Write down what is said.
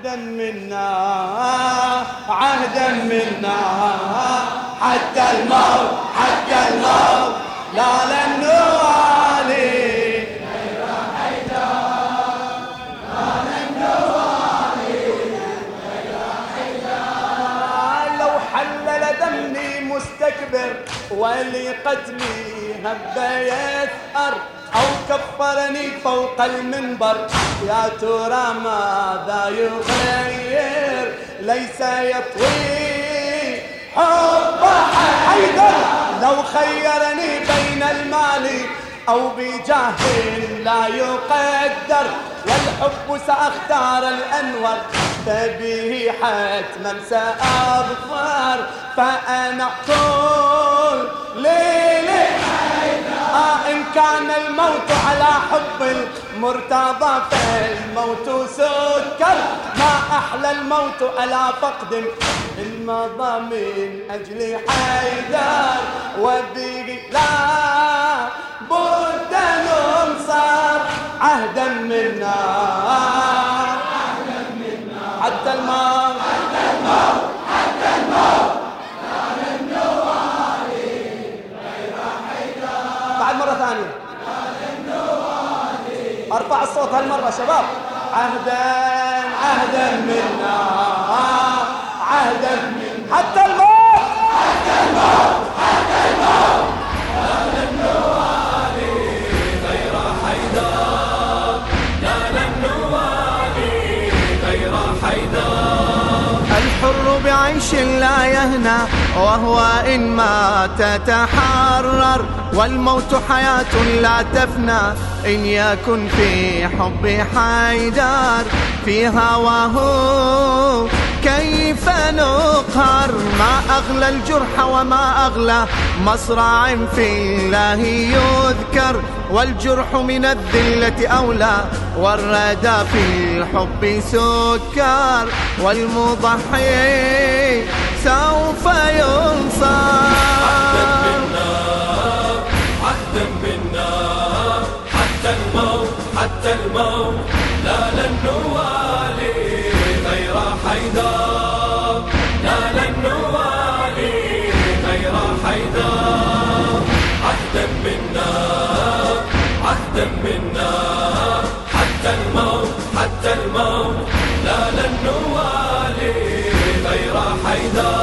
عهدا منا عهدا منا. حتى الموت حتى الموت. لا لن نوالي. مستكبر ولي قتلي هب يثأر أو كفرني فوق المنبر. يا ترى ماذا يغير؟ ليس يطوي حب حيدر. لو خيرني بين المال أو بجاه لا يقدر. والحب سأختار الأنور. فبه حتما سأظفر. فأنا طول ليلي آه إن كان الموت على حب المرتضى فالموت سكر. ما أحلى الموت على فقد المضى من أجل حيدر وبه لا بد ننصر عهدا منا حتى الموت حتى الموت حتى الموت بعد مرة ثانية. أرفع الصوت هالمرة شباب. عهدا عهدا منا عهدا بعيش لا يهنى وهو إن مات تحرر والموت حياة لا تفنى إن يكن في حب حيدر. في هواه كيف نقهر؟ ما أغلى الجرح وما أغلى مصرع في الله يذكر. والجرح من الذلة أولى والردى في الحب سكر. والمضحي سوف ينصر. عهدا منا حتى الموت حتى الموت. لا لن نوالي حيدر عهدا منا. عهدا منا. حتى الموت حتى الموت. لا لن نوالي غير حيدر